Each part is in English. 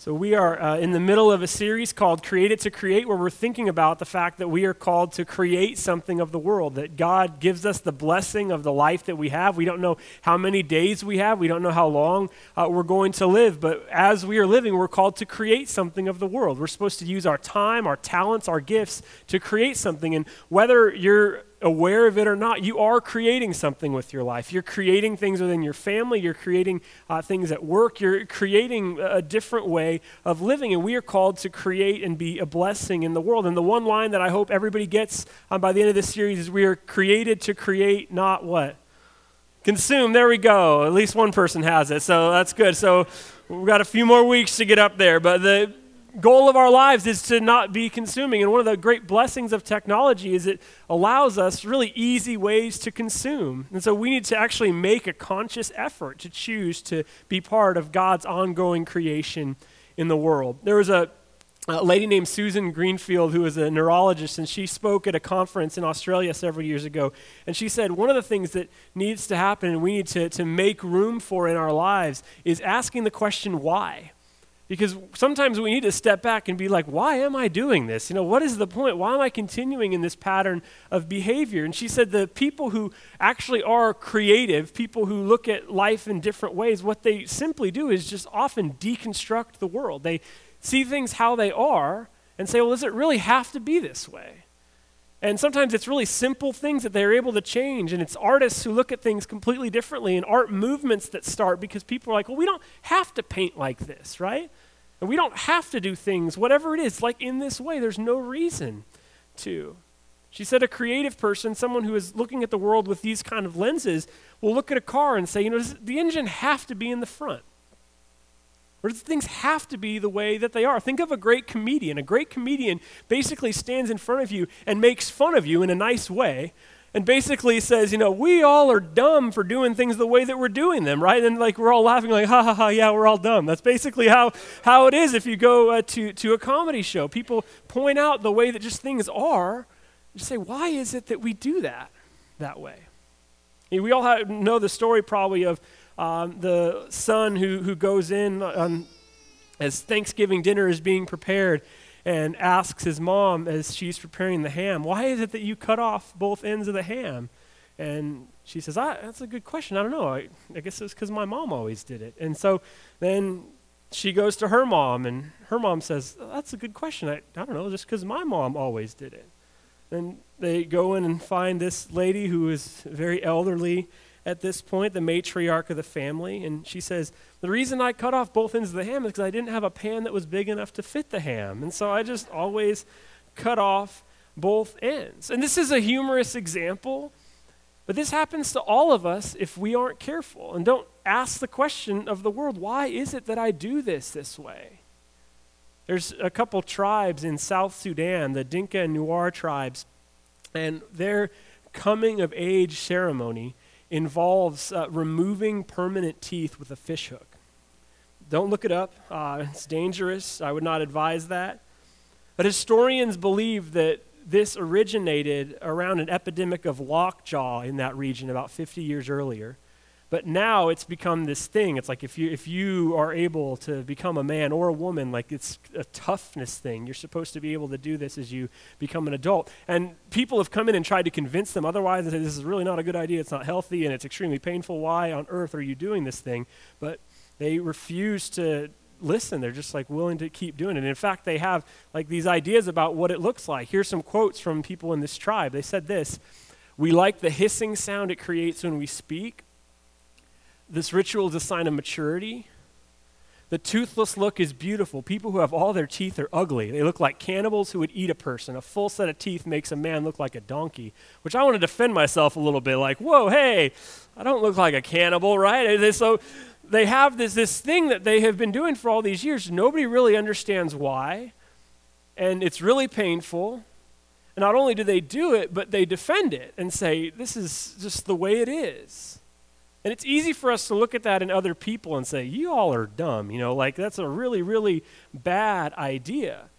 So, we are uh, in the middle of a series called Created to Create, where we're thinking about the fact that we are called to create something of the world, that God gives us the blessing of the life that we have. We don't know how many days we have, we don't know how long uh, we're going to live, but as we are living, we're called to create something of the world. We're supposed to use our time, our talents, our gifts to create something. And whether you're aware of it or not, you are creating something with your life. You're creating things within your family, you're creating uh, things at work, you're creating a different way of living. And we are called to create and be a blessing in the world. And the one line that I hope everybody gets um, by the end of this series is we are created to create, not what? Consume. There we go. At least one person has it. So that's good. So we've got a few more weeks to get up there. But the goal of our lives is to not be consuming. And one of the great blessings of technology is it allows us really easy ways to consume. And so we need to actually make a conscious effort to choose to be part of God's ongoing creation in the world. There was a, a lady named Susan Greenfield who was a neurologist, and she spoke at a conference in Australia several years ago. And she said one of the things that needs to happen and we need to, to make room for in our lives is asking the question, why? Because sometimes we need to step back and be like, why am I doing this? You know, what is the point? Why am I continuing in this pattern of behavior? And she said the people who actually are creative, people who look at life in different ways, what they simply do is just often deconstruct the world. They see things how they are and say, well, does it really have to be this way? And sometimes it's really simple things that they're able to change. And it's artists who look at things completely differently and art movements that start because people are like, well, we don't have to paint like this, right? And we don't have to do things, whatever it is, like in this way. There's no reason to. She said a creative person, someone who is looking at the world with these kind of lenses, will look at a car and say, you know, does the engine have to be in the front? Or does things have to be the way that they are? Think of a great comedian. A great comedian basically stands in front of you and makes fun of you in a nice way and basically says, you know, we all are dumb for doing things the way that we're doing them, right? And like we're all laughing, like, ha ha ha, yeah, we're all dumb. That's basically how, how it is if you go uh, to, to a comedy show. People point out the way that just things are. Just say, why is it that we do that that way? we all have, know the story probably of um, the son who, who goes in on, as Thanksgiving dinner is being prepared and asks his mom as she's preparing the ham, Why is it that you cut off both ends of the ham? And she says, ah, That's a good question. I don't know. I, I guess it's because my mom always did it. And so then she goes to her mom, and her mom says, oh, That's a good question. I, I don't know, just because my mom always did it. Then they go in and find this lady who is very elderly at this point, the matriarch of the family, and she says, The reason I cut off both ends of the ham is because I didn't have a pan that was big enough to fit the ham. And so I just always cut off both ends. And this is a humorous example, but this happens to all of us if we aren't careful and don't ask the question of the world why is it that I do this this way? There's a couple tribes in South Sudan, the Dinka and Nuer tribes, and their coming of age ceremony involves uh, removing permanent teeth with a fish hook. Don't look it up, uh, it's dangerous. I would not advise that. But historians believe that this originated around an epidemic of lockjaw in that region about 50 years earlier. But now it's become this thing. It's like if you, if you are able to become a man or a woman, like it's a toughness thing. You're supposed to be able to do this as you become an adult. And people have come in and tried to convince them otherwise and say, this is really not a good idea. It's not healthy and it's extremely painful. Why on earth are you doing this thing? But they refuse to listen. They're just like willing to keep doing it. And in fact, they have like these ideas about what it looks like. Here's some quotes from people in this tribe. They said this We like the hissing sound it creates when we speak this ritual is a sign of maturity. The toothless look is beautiful. People who have all their teeth are ugly. They look like cannibals who would eat a person. A full set of teeth makes a man look like a donkey, which I want to defend myself a little bit like, whoa, hey, I don't look like a cannibal, right? So they have this, this thing that they have been doing for all these years. Nobody really understands why. And it's really painful. And not only do they do it, but they defend it and say, this is just the way it is. And it's easy for us to look at that in other people and say, you all are dumb. You know, like that's a really, really bad idea.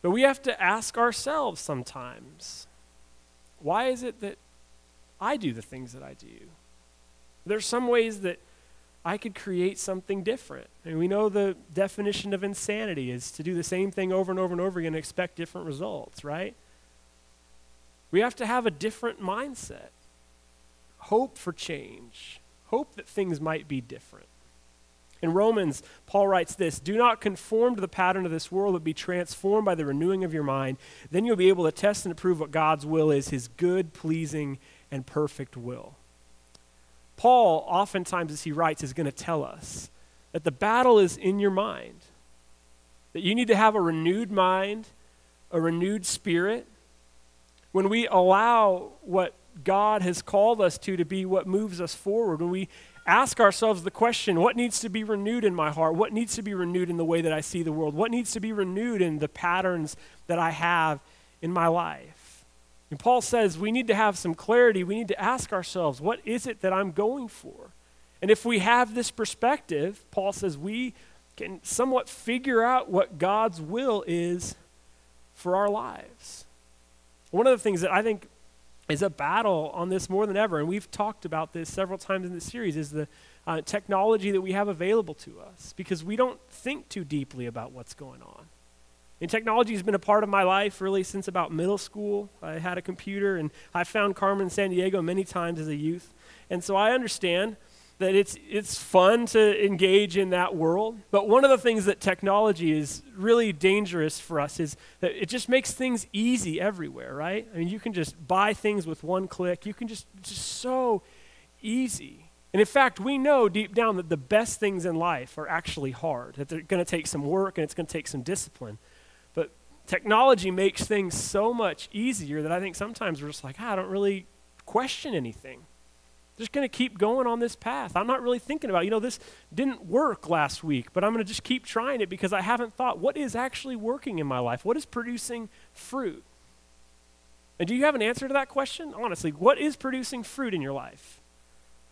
But we have to ask ourselves sometimes why is it that I do the things that I do? There's some ways that I could create something different. And we know the definition of insanity is to do the same thing over and over and over again and expect different results, right? We have to have a different mindset. Hope for change. Hope that things might be different. In Romans, Paul writes this Do not conform to the pattern of this world, but be transformed by the renewing of your mind. Then you'll be able to test and approve what God's will is, his good, pleasing, and perfect will. Paul, oftentimes, as he writes, is going to tell us that the battle is in your mind, that you need to have a renewed mind, a renewed spirit. When we allow what God has called us to to be what moves us forward, when we ask ourselves the question what needs to be renewed in my heart? What needs to be renewed in the way that I see the world? What needs to be renewed in the patterns that I have in my life? And Paul says we need to have some clarity. We need to ask ourselves, what is it that I'm going for? And if we have this perspective, Paul says we can somewhat figure out what God's will is for our lives. One of the things that I think is a battle on this more than ever, and we've talked about this several times in the series, is the uh, technology that we have available to us because we don't think too deeply about what's going on. And technology has been a part of my life really since about middle school. I had a computer and I found Carmen Sandiego many times as a youth. And so I understand that it's, it's fun to engage in that world. But one of the things that technology is really dangerous for us is that it just makes things easy everywhere, right? I mean, you can just buy things with one click. You can just, just so easy. And in fact, we know deep down that the best things in life are actually hard, that they're going to take some work and it's going to take some discipline. But technology makes things so much easier that I think sometimes we're just like, ah, I don't really question anything. Just going to keep going on this path. I'm not really thinking about, you know, this didn't work last week, but I'm going to just keep trying it because I haven't thought what is actually working in my life? What is producing fruit? And do you have an answer to that question? Honestly, what is producing fruit in your life?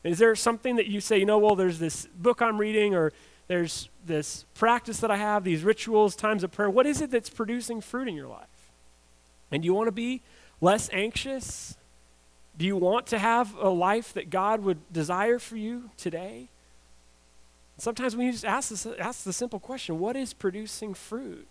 Is there something that you say, you know, well, there's this book I'm reading or there's this practice that I have, these rituals, times of prayer. What is it that's producing fruit in your life? And do you want to be less anxious? Do you want to have a life that God would desire for you today? Sometimes we just ask, this, ask the simple question what is producing fruit?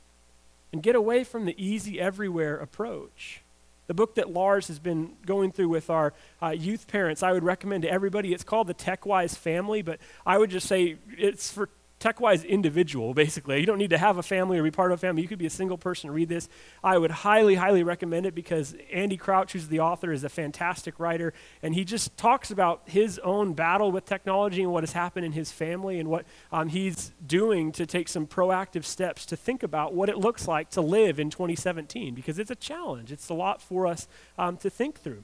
And get away from the easy everywhere approach. The book that Lars has been going through with our uh, youth parents, I would recommend to everybody. It's called The TechWise Family, but I would just say it's for tech-wise individual, basically. You don't need to have a family or be part of a family. You could be a single person read this. I would highly, highly recommend it because Andy Crouch, who's the author, is a fantastic writer, and he just talks about his own battle with technology and what has happened in his family and what um, he's doing to take some proactive steps to think about what it looks like to live in 2017 because it's a challenge. It's a lot for us um, to think through.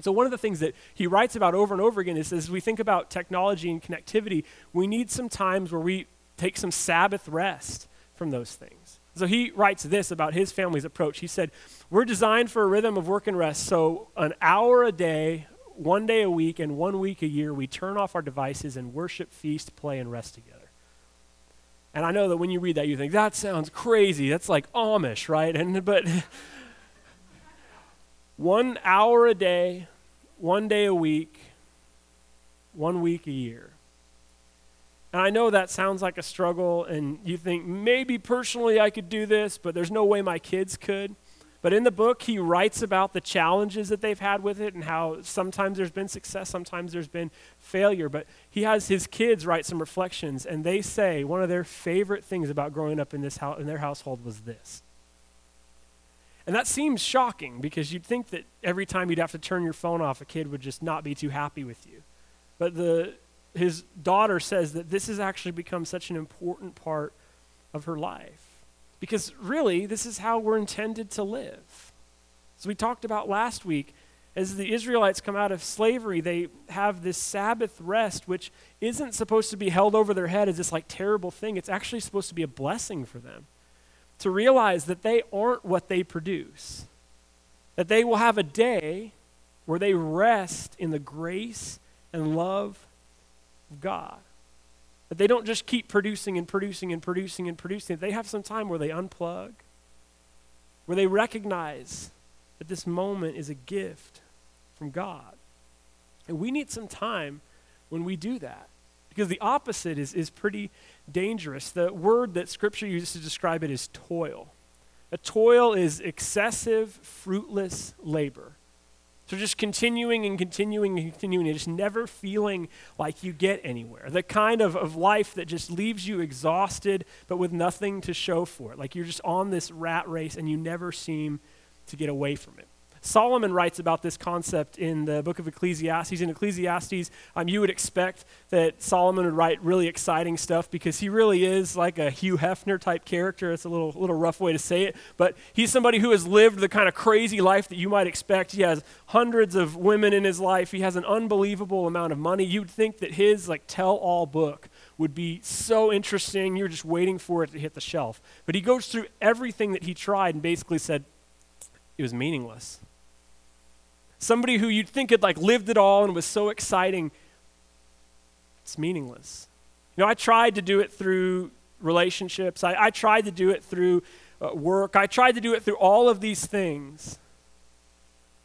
So, one of the things that he writes about over and over again is as we think about technology and connectivity, we need some times where we take some Sabbath rest from those things. So, he writes this about his family's approach. He said, We're designed for a rhythm of work and rest. So, an hour a day, one day a week, and one week a year, we turn off our devices and worship, feast, play, and rest together. And I know that when you read that, you think, that sounds crazy. That's like Amish, right? And, but one hour a day, one day a week, one week a year. And I know that sounds like a struggle, and you think maybe personally I could do this, but there's no way my kids could. But in the book, he writes about the challenges that they've had with it and how sometimes there's been success, sometimes there's been failure. But he has his kids write some reflections, and they say one of their favorite things about growing up in, this ho- in their household was this and that seems shocking because you'd think that every time you'd have to turn your phone off, a kid would just not be too happy with you. But the, his daughter says that this has actually become such an important part of her life. Because really, this is how we're intended to live. As we talked about last week, as the Israelites come out of slavery, they have this Sabbath rest, which isn't supposed to be held over their head as this like terrible thing. It's actually supposed to be a blessing for them to realize that they aren't what they produce. That they will have a day where they rest in the grace and love of God. That they don't just keep producing and producing and producing and producing. They have some time where they unplug, where they recognize that this moment is a gift from God. And we need some time when we do that. Because the opposite is, is pretty dangerous. The word that Scripture uses to describe it is toil. A toil is excessive, fruitless labor. So just continuing and continuing and continuing and just never feeling like you get anywhere. The kind of, of life that just leaves you exhausted but with nothing to show for it. Like you're just on this rat race and you never seem to get away from it. Solomon writes about this concept in the book of Ecclesiastes. In Ecclesiastes, um, you would expect that Solomon would write really exciting stuff because he really is like a Hugh Hefner type character. It's a little, little rough way to say it, but he's somebody who has lived the kind of crazy life that you might expect. He has hundreds of women in his life. He has an unbelievable amount of money. You'd think that his like tell-all book would be so interesting. You're just waiting for it to hit the shelf. But he goes through everything that he tried and basically said it was meaningless somebody who you'd think had like lived it all and was so exciting, it's meaningless. You know, I tried to do it through relationships. I, I tried to do it through uh, work. I tried to do it through all of these things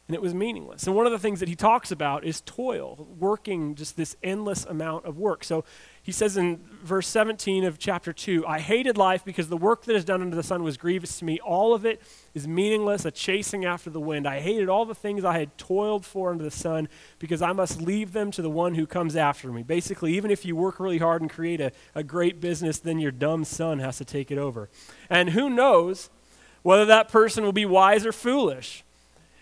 and it was meaningless. And one of the things that he talks about is toil, working just this endless amount of work. So he says in verse 17 of chapter 2 I hated life because the work that is done under the sun was grievous to me. All of it is meaningless, a chasing after the wind. I hated all the things I had toiled for under the sun because I must leave them to the one who comes after me. Basically, even if you work really hard and create a, a great business, then your dumb son has to take it over. And who knows whether that person will be wise or foolish.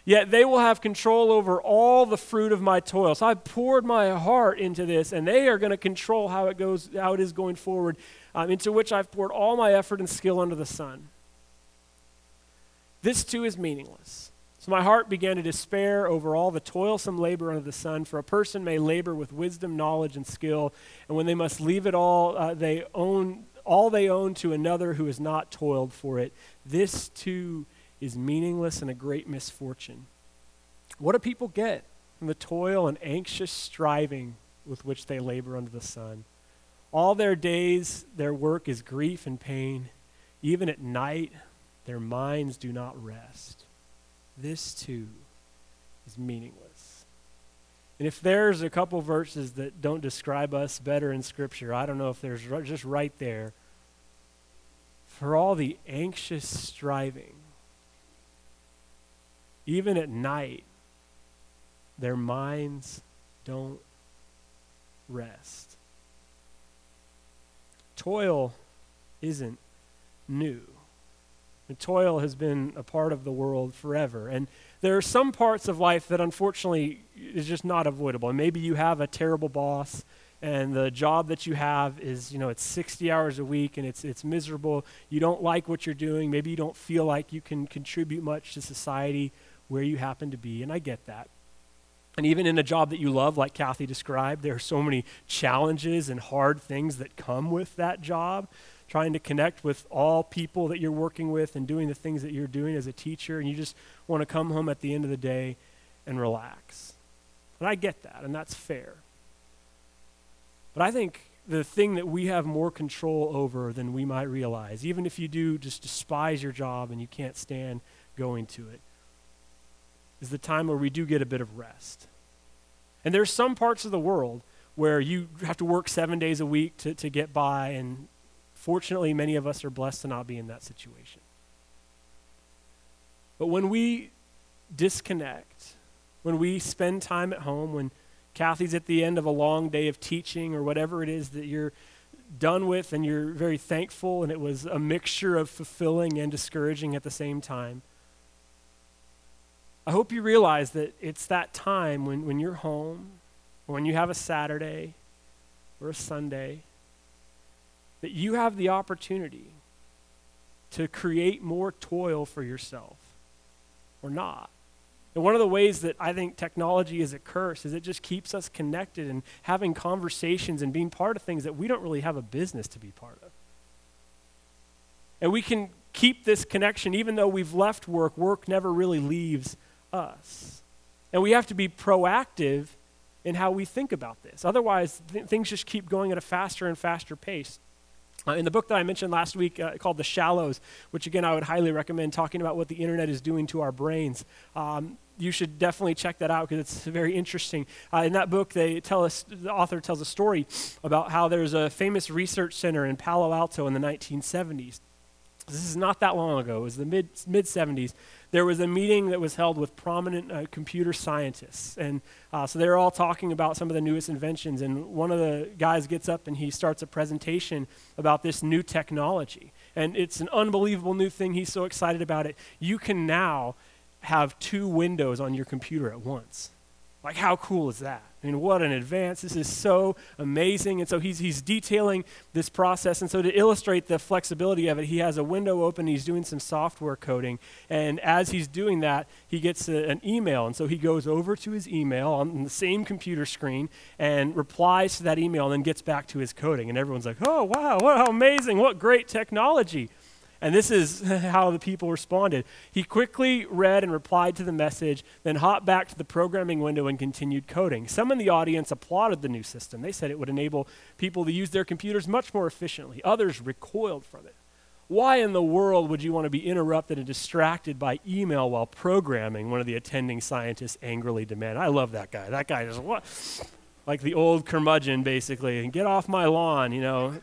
Yet they will have control over all the fruit of my toil. So I poured my heart into this, and they are going to control how it goes, how it is going forward, um, into which I've poured all my effort and skill under the sun. This too is meaningless. So my heart began to despair over all the toilsome labor under the sun. For a person may labor with wisdom, knowledge, and skill, and when they must leave it all, uh, they own all they own to another who has not toiled for it. This too is meaningless and a great misfortune. What do people get from the toil and anxious striving with which they labor under the sun? All their days, their work is grief and pain. Even at night, their minds do not rest. This too is meaningless. And if there's a couple verses that don't describe us better in Scripture, I don't know if there's just right there. For all the anxious striving even at night, their minds don't rest. Toil isn't new. Toil has been a part of the world forever. And there are some parts of life that unfortunately is just not avoidable. Maybe you have a terrible boss and the job that you have is, you know, it's 60 hours a week and it's, it's miserable. You don't like what you're doing. Maybe you don't feel like you can contribute much to society where you happen to be, and I get that. And even in a job that you love, like Kathy described, there are so many challenges and hard things that come with that job. Trying to connect with all people that you're working with and doing the things that you're doing as a teacher, and you just want to come home at the end of the day and relax. And I get that, and that's fair. But I think the thing that we have more control over than we might realize, even if you do just despise your job and you can't stand going to it, is the time where we do get a bit of rest. And there's some parts of the world where you have to work seven days a week to, to get by, and fortunately, many of us are blessed to not be in that situation. But when we disconnect, when we spend time at home, when Kathy's at the end of a long day of teaching or whatever it is that you're done with and you're very thankful, and it was a mixture of fulfilling and discouraging at the same time I hope you realize that it's that time when, when you're home, or when you have a Saturday or a Sunday, that you have the opportunity to create more toil for yourself or not. And one of the ways that I think technology is a curse is it just keeps us connected and having conversations and being part of things that we don't really have a business to be part of. And we can keep this connection even though we've left work. Work never really leaves us. And we have to be proactive in how we think about this. Otherwise, th- things just keep going at a faster and faster pace. Uh, in the book that I mentioned last week uh, called The Shallows, which again I would highly recommend talking about what the internet is doing to our brains, um, you should definitely check that out because it's very interesting. Uh, in that book, they tell us, the author tells a story about how there's a famous research center in Palo Alto in the 1970s. This is not that long ago, it was the mid, mid 70s there was a meeting that was held with prominent uh, computer scientists. And uh, so they were all talking about some of the newest inventions. And one of the guys gets up and he starts a presentation about this new technology. And it's an unbelievable new thing. He's so excited about it. You can now have two windows on your computer at once. Like, how cool is that? I mean, what an advance. This is so amazing. And so he's, he's detailing this process. And so to illustrate the flexibility of it, he has a window open. He's doing some software coding. And as he's doing that, he gets a, an email. And so he goes over to his email on the same computer screen and replies to that email and then gets back to his coding. And everyone's like, oh, wow, what, how amazing. What great technology. And this is how the people responded. He quickly read and replied to the message, then hopped back to the programming window and continued coding. Some in the audience applauded the new system. They said it would enable people to use their computers much more efficiently. Others recoiled from it. Why in the world would you want to be interrupted and distracted by email while programming? One of the attending scientists angrily demanded. I love that guy. That guy is what? Like the old curmudgeon, basically. And get off my lawn, you know.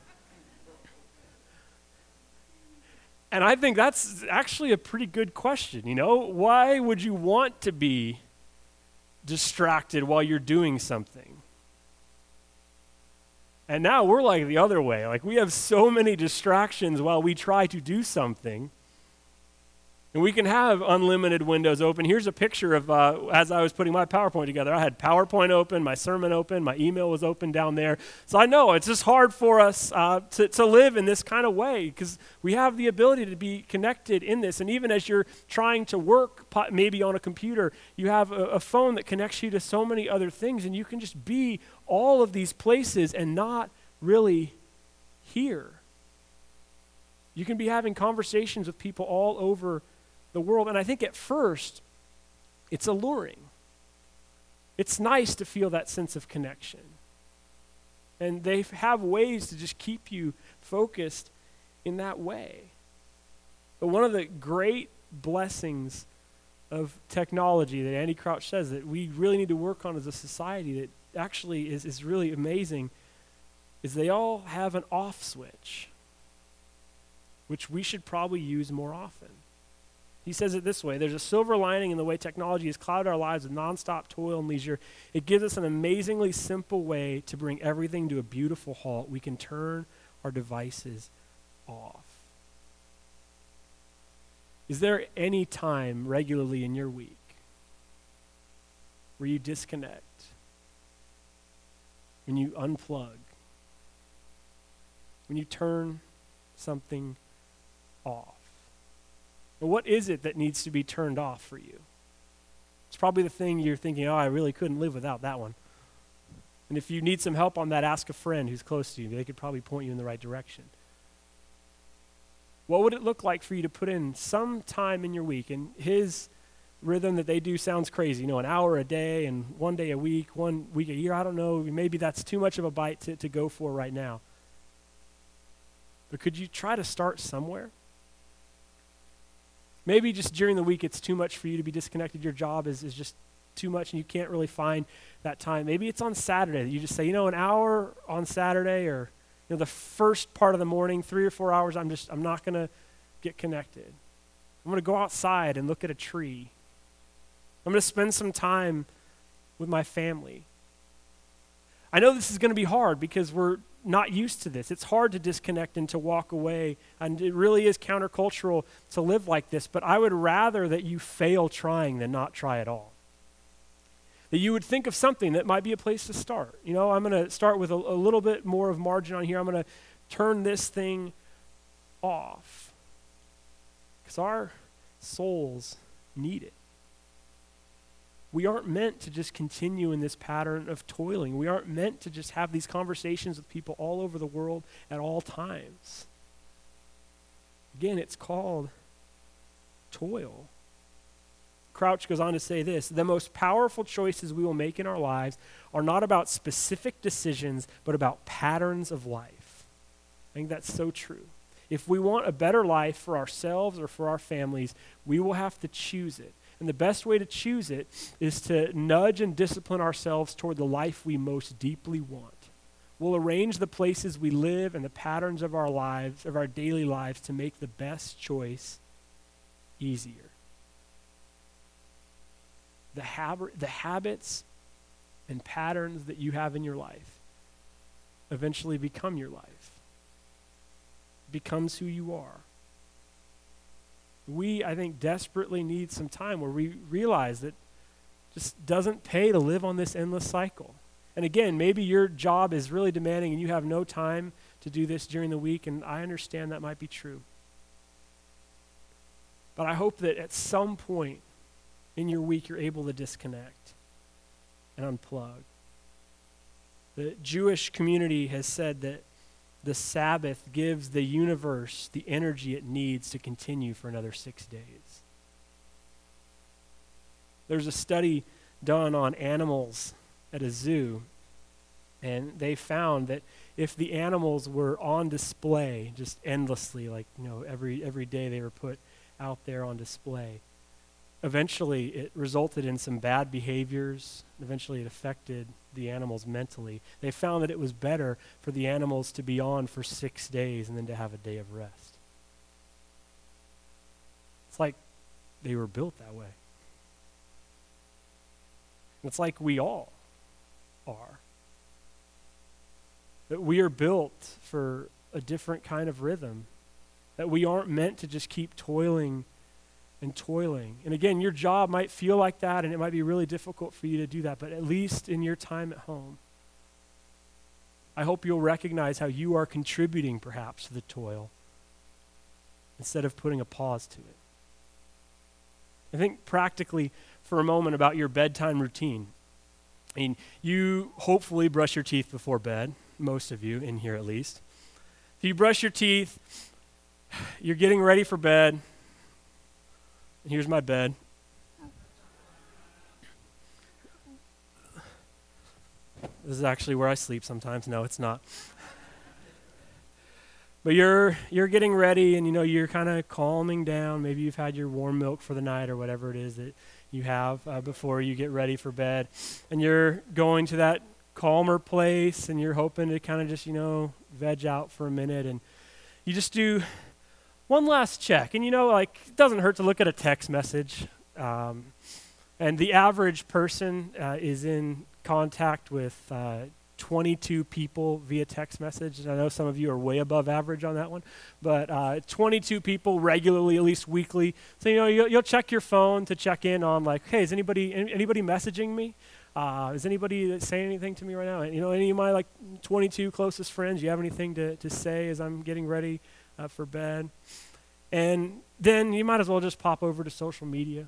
And I think that's actually a pretty good question. You know, why would you want to be distracted while you're doing something? And now we're like the other way. Like we have so many distractions while we try to do something and we can have unlimited windows open. Here's a picture of uh, as I was putting my PowerPoint together. I had PowerPoint open, my sermon open, my email was open down there. So I know it's just hard for us uh, to, to live in this kind of way because we have the ability to be connected in this. And even as you're trying to work maybe on a computer, you have a, a phone that connects you to so many other things, and you can just be all of these places and not really here. You can be having conversations with people all over the world. And I think at first, it's alluring. It's nice to feel that sense of connection. And they have ways to just keep you focused in that way. But one of the great blessings of technology that Andy Crouch says that we really need to work on as a society that actually is, is really amazing is they all have an off switch, which we should probably use more often. He says it this way There's a silver lining in the way technology has clouded our lives with nonstop toil and leisure. It gives us an amazingly simple way to bring everything to a beautiful halt. We can turn our devices off. Is there any time regularly in your week where you disconnect, when you unplug, when you turn something off? What is it that needs to be turned off for you? It's probably the thing you're thinking, oh, I really couldn't live without that one. And if you need some help on that, ask a friend who's close to you. They could probably point you in the right direction. What would it look like for you to put in some time in your week? And his rhythm that they do sounds crazy. You know, an hour a day and one day a week, one week a year. I don't know. Maybe that's too much of a bite to, to go for right now. But could you try to start somewhere? Maybe just during the week it's too much for you to be disconnected. Your job is, is just too much and you can't really find that time. Maybe it's on Saturday that you just say, you know, an hour on Saturday or you know, the first part of the morning, three or four hours, I'm just I'm not gonna get connected. I'm gonna go outside and look at a tree. I'm gonna spend some time with my family. I know this is gonna be hard because we're not used to this. It's hard to disconnect and to walk away. And it really is countercultural to live like this. But I would rather that you fail trying than not try at all. That you would think of something that might be a place to start. You know, I'm going to start with a, a little bit more of margin on here. I'm going to turn this thing off. Because our souls need it. We aren't meant to just continue in this pattern of toiling. We aren't meant to just have these conversations with people all over the world at all times. Again, it's called toil. Crouch goes on to say this The most powerful choices we will make in our lives are not about specific decisions, but about patterns of life. I think that's so true. If we want a better life for ourselves or for our families, we will have to choose it. And the best way to choose it is to nudge and discipline ourselves toward the life we most deeply want. We'll arrange the places we live and the patterns of our lives, of our daily lives, to make the best choice easier. The, hab- the habits and patterns that you have in your life eventually become your life, becomes who you are. We, I think, desperately need some time where we realize that just doesn't pay to live on this endless cycle. And again, maybe your job is really demanding and you have no time to do this during the week, and I understand that might be true. But I hope that at some point in your week you're able to disconnect and unplug. The Jewish community has said that the Sabbath gives the universe the energy it needs to continue for another six days. There's a study done on animals at a zoo, and they found that if the animals were on display just endlessly, like you know every every day they were put out there on display, eventually it resulted in some bad behaviors. Eventually it affected the animals mentally. They found that it was better for the animals to be on for six days and then to have a day of rest. It's like they were built that way. It's like we all are. That we are built for a different kind of rhythm. That we aren't meant to just keep toiling and toiling. And again, your job might feel like that, and it might be really difficult for you to do that, but at least in your time at home, I hope you'll recognize how you are contributing perhaps to the toil instead of putting a pause to it. I think practically for a moment about your bedtime routine. I mean, you hopefully brush your teeth before bed, most of you in here at least. If you brush your teeth, you're getting ready for bed, Here's my bed. This is actually where I sleep sometimes. No, it's not. But you're you're getting ready and you know you're kind of calming down. Maybe you've had your warm milk for the night or whatever it is that you have uh, before you get ready for bed. And you're going to that calmer place and you're hoping to kind of just, you know, veg out for a minute and you just do one last check. And you know, like, it doesn't hurt to look at a text message. Um, and the average person uh, is in contact with uh, 22 people via text message. And I know some of you are way above average on that one, but uh, 22 people regularly, at least weekly. So you know, you'll, you'll, check your phone to check in on like, hey, is anybody anybody messaging me? Uh, is anybody saying anything to me right now? You know, any of my like 22 closest friends, you have anything to, to say as I'm getting ready uh, for bed. And then you might as well just pop over to social media.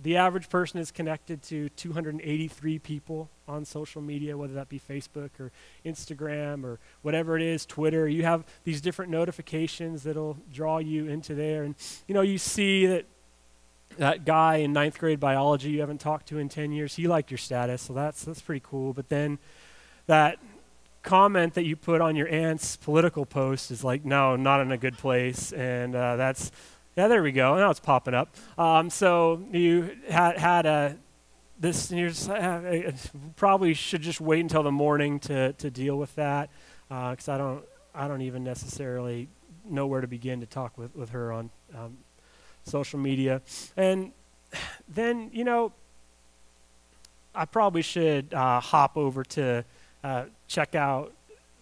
The average person is connected to 283 people on social media, whether that be Facebook or Instagram or whatever it is, Twitter. You have these different notifications that'll draw you into there. And, you know, you see that that guy in ninth grade biology you haven't talked to in 10 years, he liked your status, so that's, that's pretty cool. But then that comment that you put on your aunt's political post is like, no, not in a good place. And uh, that's, yeah, there we go. Now it's popping up. Um, so you had, had a, this, you just, uh, probably should just wait until the morning to, to deal with that because uh, I, don't, I don't even necessarily know where to begin to talk with, with her on um, social media. And then, you know, I probably should uh, hop over to uh, check out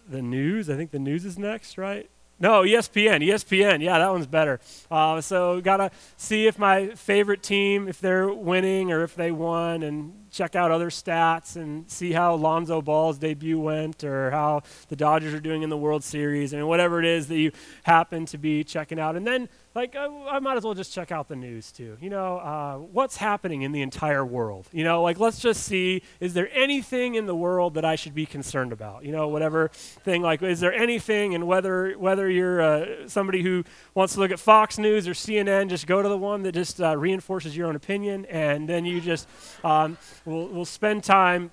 the news. I think the news is next, right? No, ESPN, ESPN. Yeah, that one's better. Uh, so gotta see if my favorite team, if they're winning or if they won, and check out other stats and see how Lonzo Ball's debut went or how the Dodgers are doing in the World Series and whatever it is that you happen to be checking out. And then like I, I, might as well just check out the news too. You know, uh, what's happening in the entire world? You know, like let's just see, is there anything in the world that I should be concerned about? You know, whatever thing. Like, is there anything? And whether whether you're uh, somebody who wants to look at Fox News or CNN, just go to the one that just uh, reinforces your own opinion, and then you just um, will we'll spend time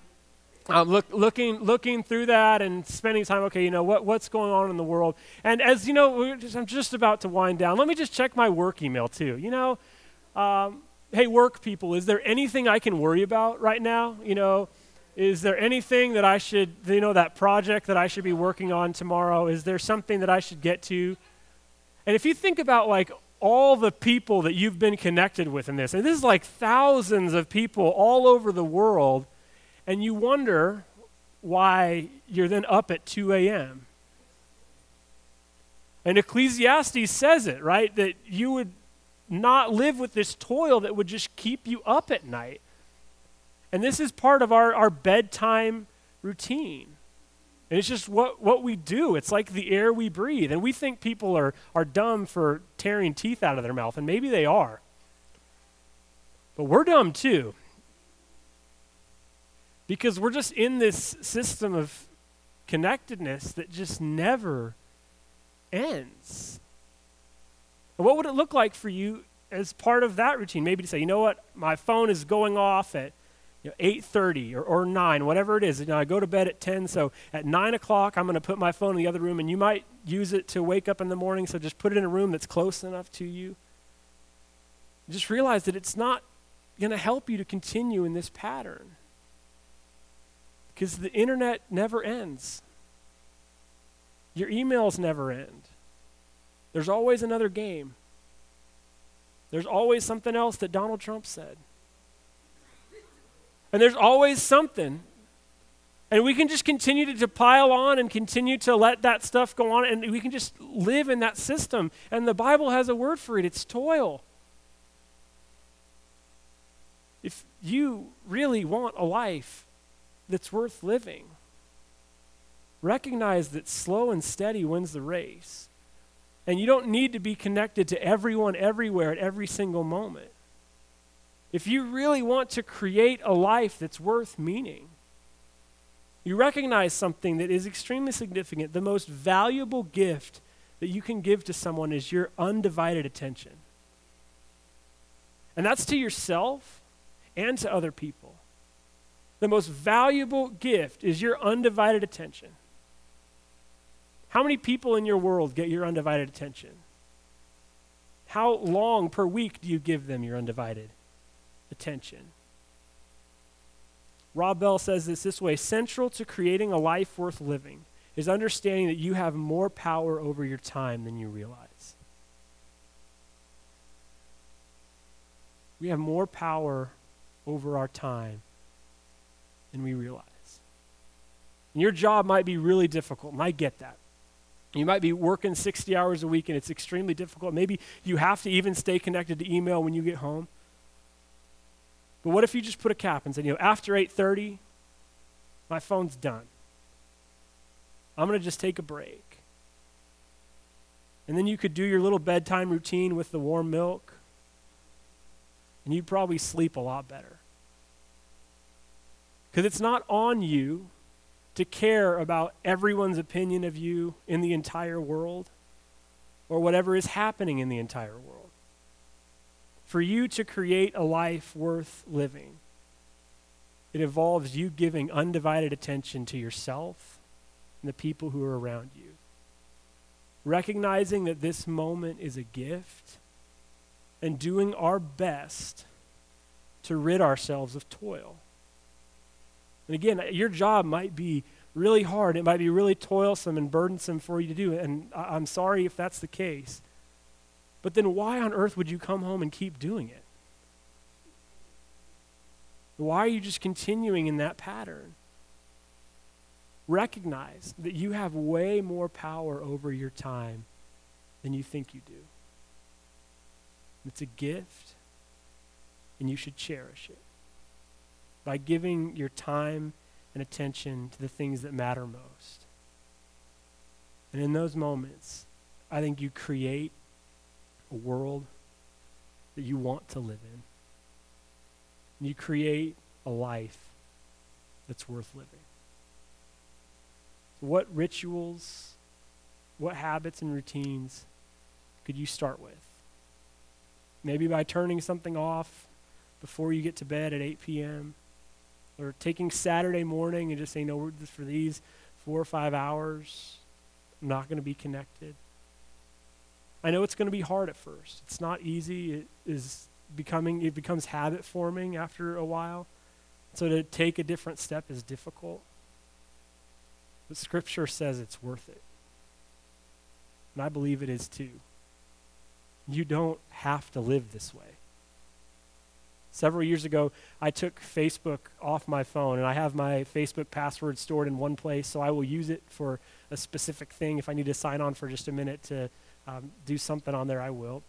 um, look, looking, looking through that and spending time, okay, you know, what, what's going on in the world? And as you know, just, I'm just about to wind down. Let me just check my work email too. You know, um, hey, work people, is there anything I can worry about right now? You know, is there anything that I should, you know, that project that I should be working on tomorrow? Is there something that I should get to? And if you think about like all the people that you've been connected with in this, and this is like thousands of people all over the world and you wonder why you're then up at 2 a.m. And Ecclesiastes says it, right? That you would not live with this toil that would just keep you up at night. And this is part of our, our bedtime routine. And it's just what, what we do. It's like the air we breathe. And we think people are, are dumb for tearing teeth out of their mouth, and maybe they are. But we're dumb too. Because we're just in this system of connectedness that just never ends. And what would it look like for you as part of that routine? Maybe to say, you know what, my phone is going off at you know, 8.30 or, or 9, whatever it is. You know, I go to bed at 10, so at 9 o'clock, I'm going to put my phone in the other room, and you might use it to wake up in the morning, so just put it in a room that's close enough to you. Just realize that it's not going to help you to continue in this pattern. Because the internet never ends. Your emails never end. There's always another game. There's always something else that Donald Trump said. And there's always something. And we can just continue to, to, pile on and continue to let that stuff go on, and we can just live in that system. And the Bible has a word for it it's toil. If you really want a life that's worth living. Recognize that slow and steady wins the race. And you don't need to be connected to everyone everywhere at every single moment. If you really want to create a life that's worth meaning, you recognize something that is extremely significant. The most valuable gift that you can give to someone is your undivided attention. And that's to yourself and to other people the most valuable gift is your undivided attention. How many people in your world get your undivided attention? How long per week do you give them your undivided attention? Rob Bell says this this way Central to creating a life worth living is understanding that you have more power over your time than you realize. We have more power over our time than we realize. And your job might be really difficult, and I get that. You might be working 60 hours a week and it's extremely difficult. Maybe you have to even stay connected to email when you get home. But what if you just put a cap and said, you know, after 8:30, my phone's done. I'm going to just take a break. And then you could do your little bedtime routine with the warm milk. And you'd probably sleep a lot better. Because it's not on you to care about everyone's opinion of you in the entire world or whatever is happening in the entire world. For you to create a life worth living, it involves you giving undivided attention to yourself and the people who are around you. Recognizing that this moment is a gift and doing our best to rid ourselves of toil. And again, your job might be really hard. It might be really toilsome and burdensome for you to do. And I'm sorry if that's the case. But then why on earth would you come home and keep doing it? Why are you just continuing in that pattern? Recognize that you have way more power over your time than you think you do. It's a gift, and you should cherish it by giving your time and attention to the things that matter most. And in those moments, I think you create a world that you want to live in. And you create a life that's worth living. So what rituals, what habits and routines could you start with? Maybe by turning something off before you get to bed at 8 p.m Or taking Saturday morning and just saying, no, for these four or five hours, I'm not going to be connected. I know it's going to be hard at first. It's not easy. It is becoming it becomes habit forming after a while. So to take a different step is difficult. But scripture says it's worth it. And I believe it is too. You don't have to live this way. Several years ago, I took Facebook off my phone, and I have my Facebook password stored in one place, so I will use it for a specific thing. If I need to sign on for just a minute to um, do something on there, I will.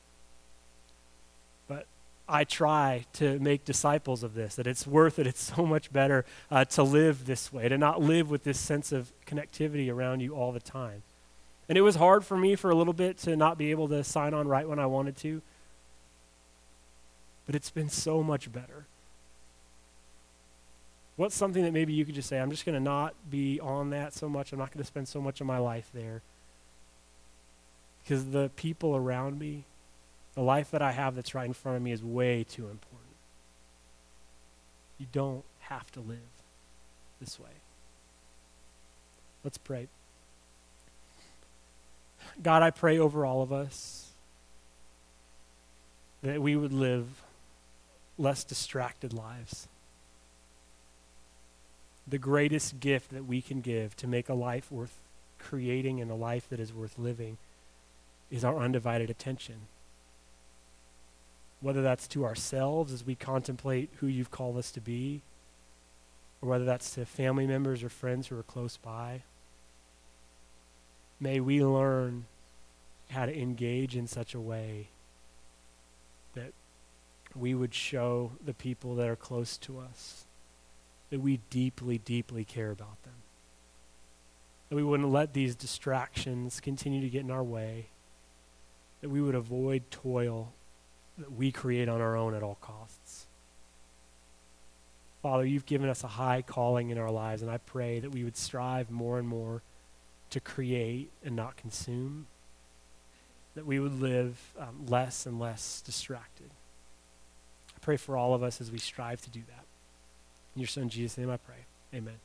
But I try to make disciples of this, that it's worth it. It's so much better uh, to live this way, to not live with this sense of connectivity around you all the time. And it was hard for me for a little bit to not be able to sign on right when I wanted to but it's been so much better. What's something that maybe you could just say, I'm just going to not be on that so much. I'm not going to spend so much of my life there. Because the people around me, the life that I have that's right in front of me is way too important. You don't have to live this way. Let's pray. God, I pray over all of us that we would live less distracted lives. The greatest gift that we can give to make a life worth creating and a life that is worth living is our undivided attention. Whether that's to ourselves as we contemplate who you've called us to be, or whether that's to family members or friends who are close by. May we learn how to engage in such a way that we would show the people that are close to us that we deeply, deeply care about them. That we wouldn't let these distractions continue to get in our way. That we would avoid toil that we create on our own at all costs. Father, you've given us a high calling in our lives, and I pray that we would strive more and more to create and not consume. That we would live um, less and less distracted I pray for all of us as we strive to do that. In your son Jesus' name I pray. Amen.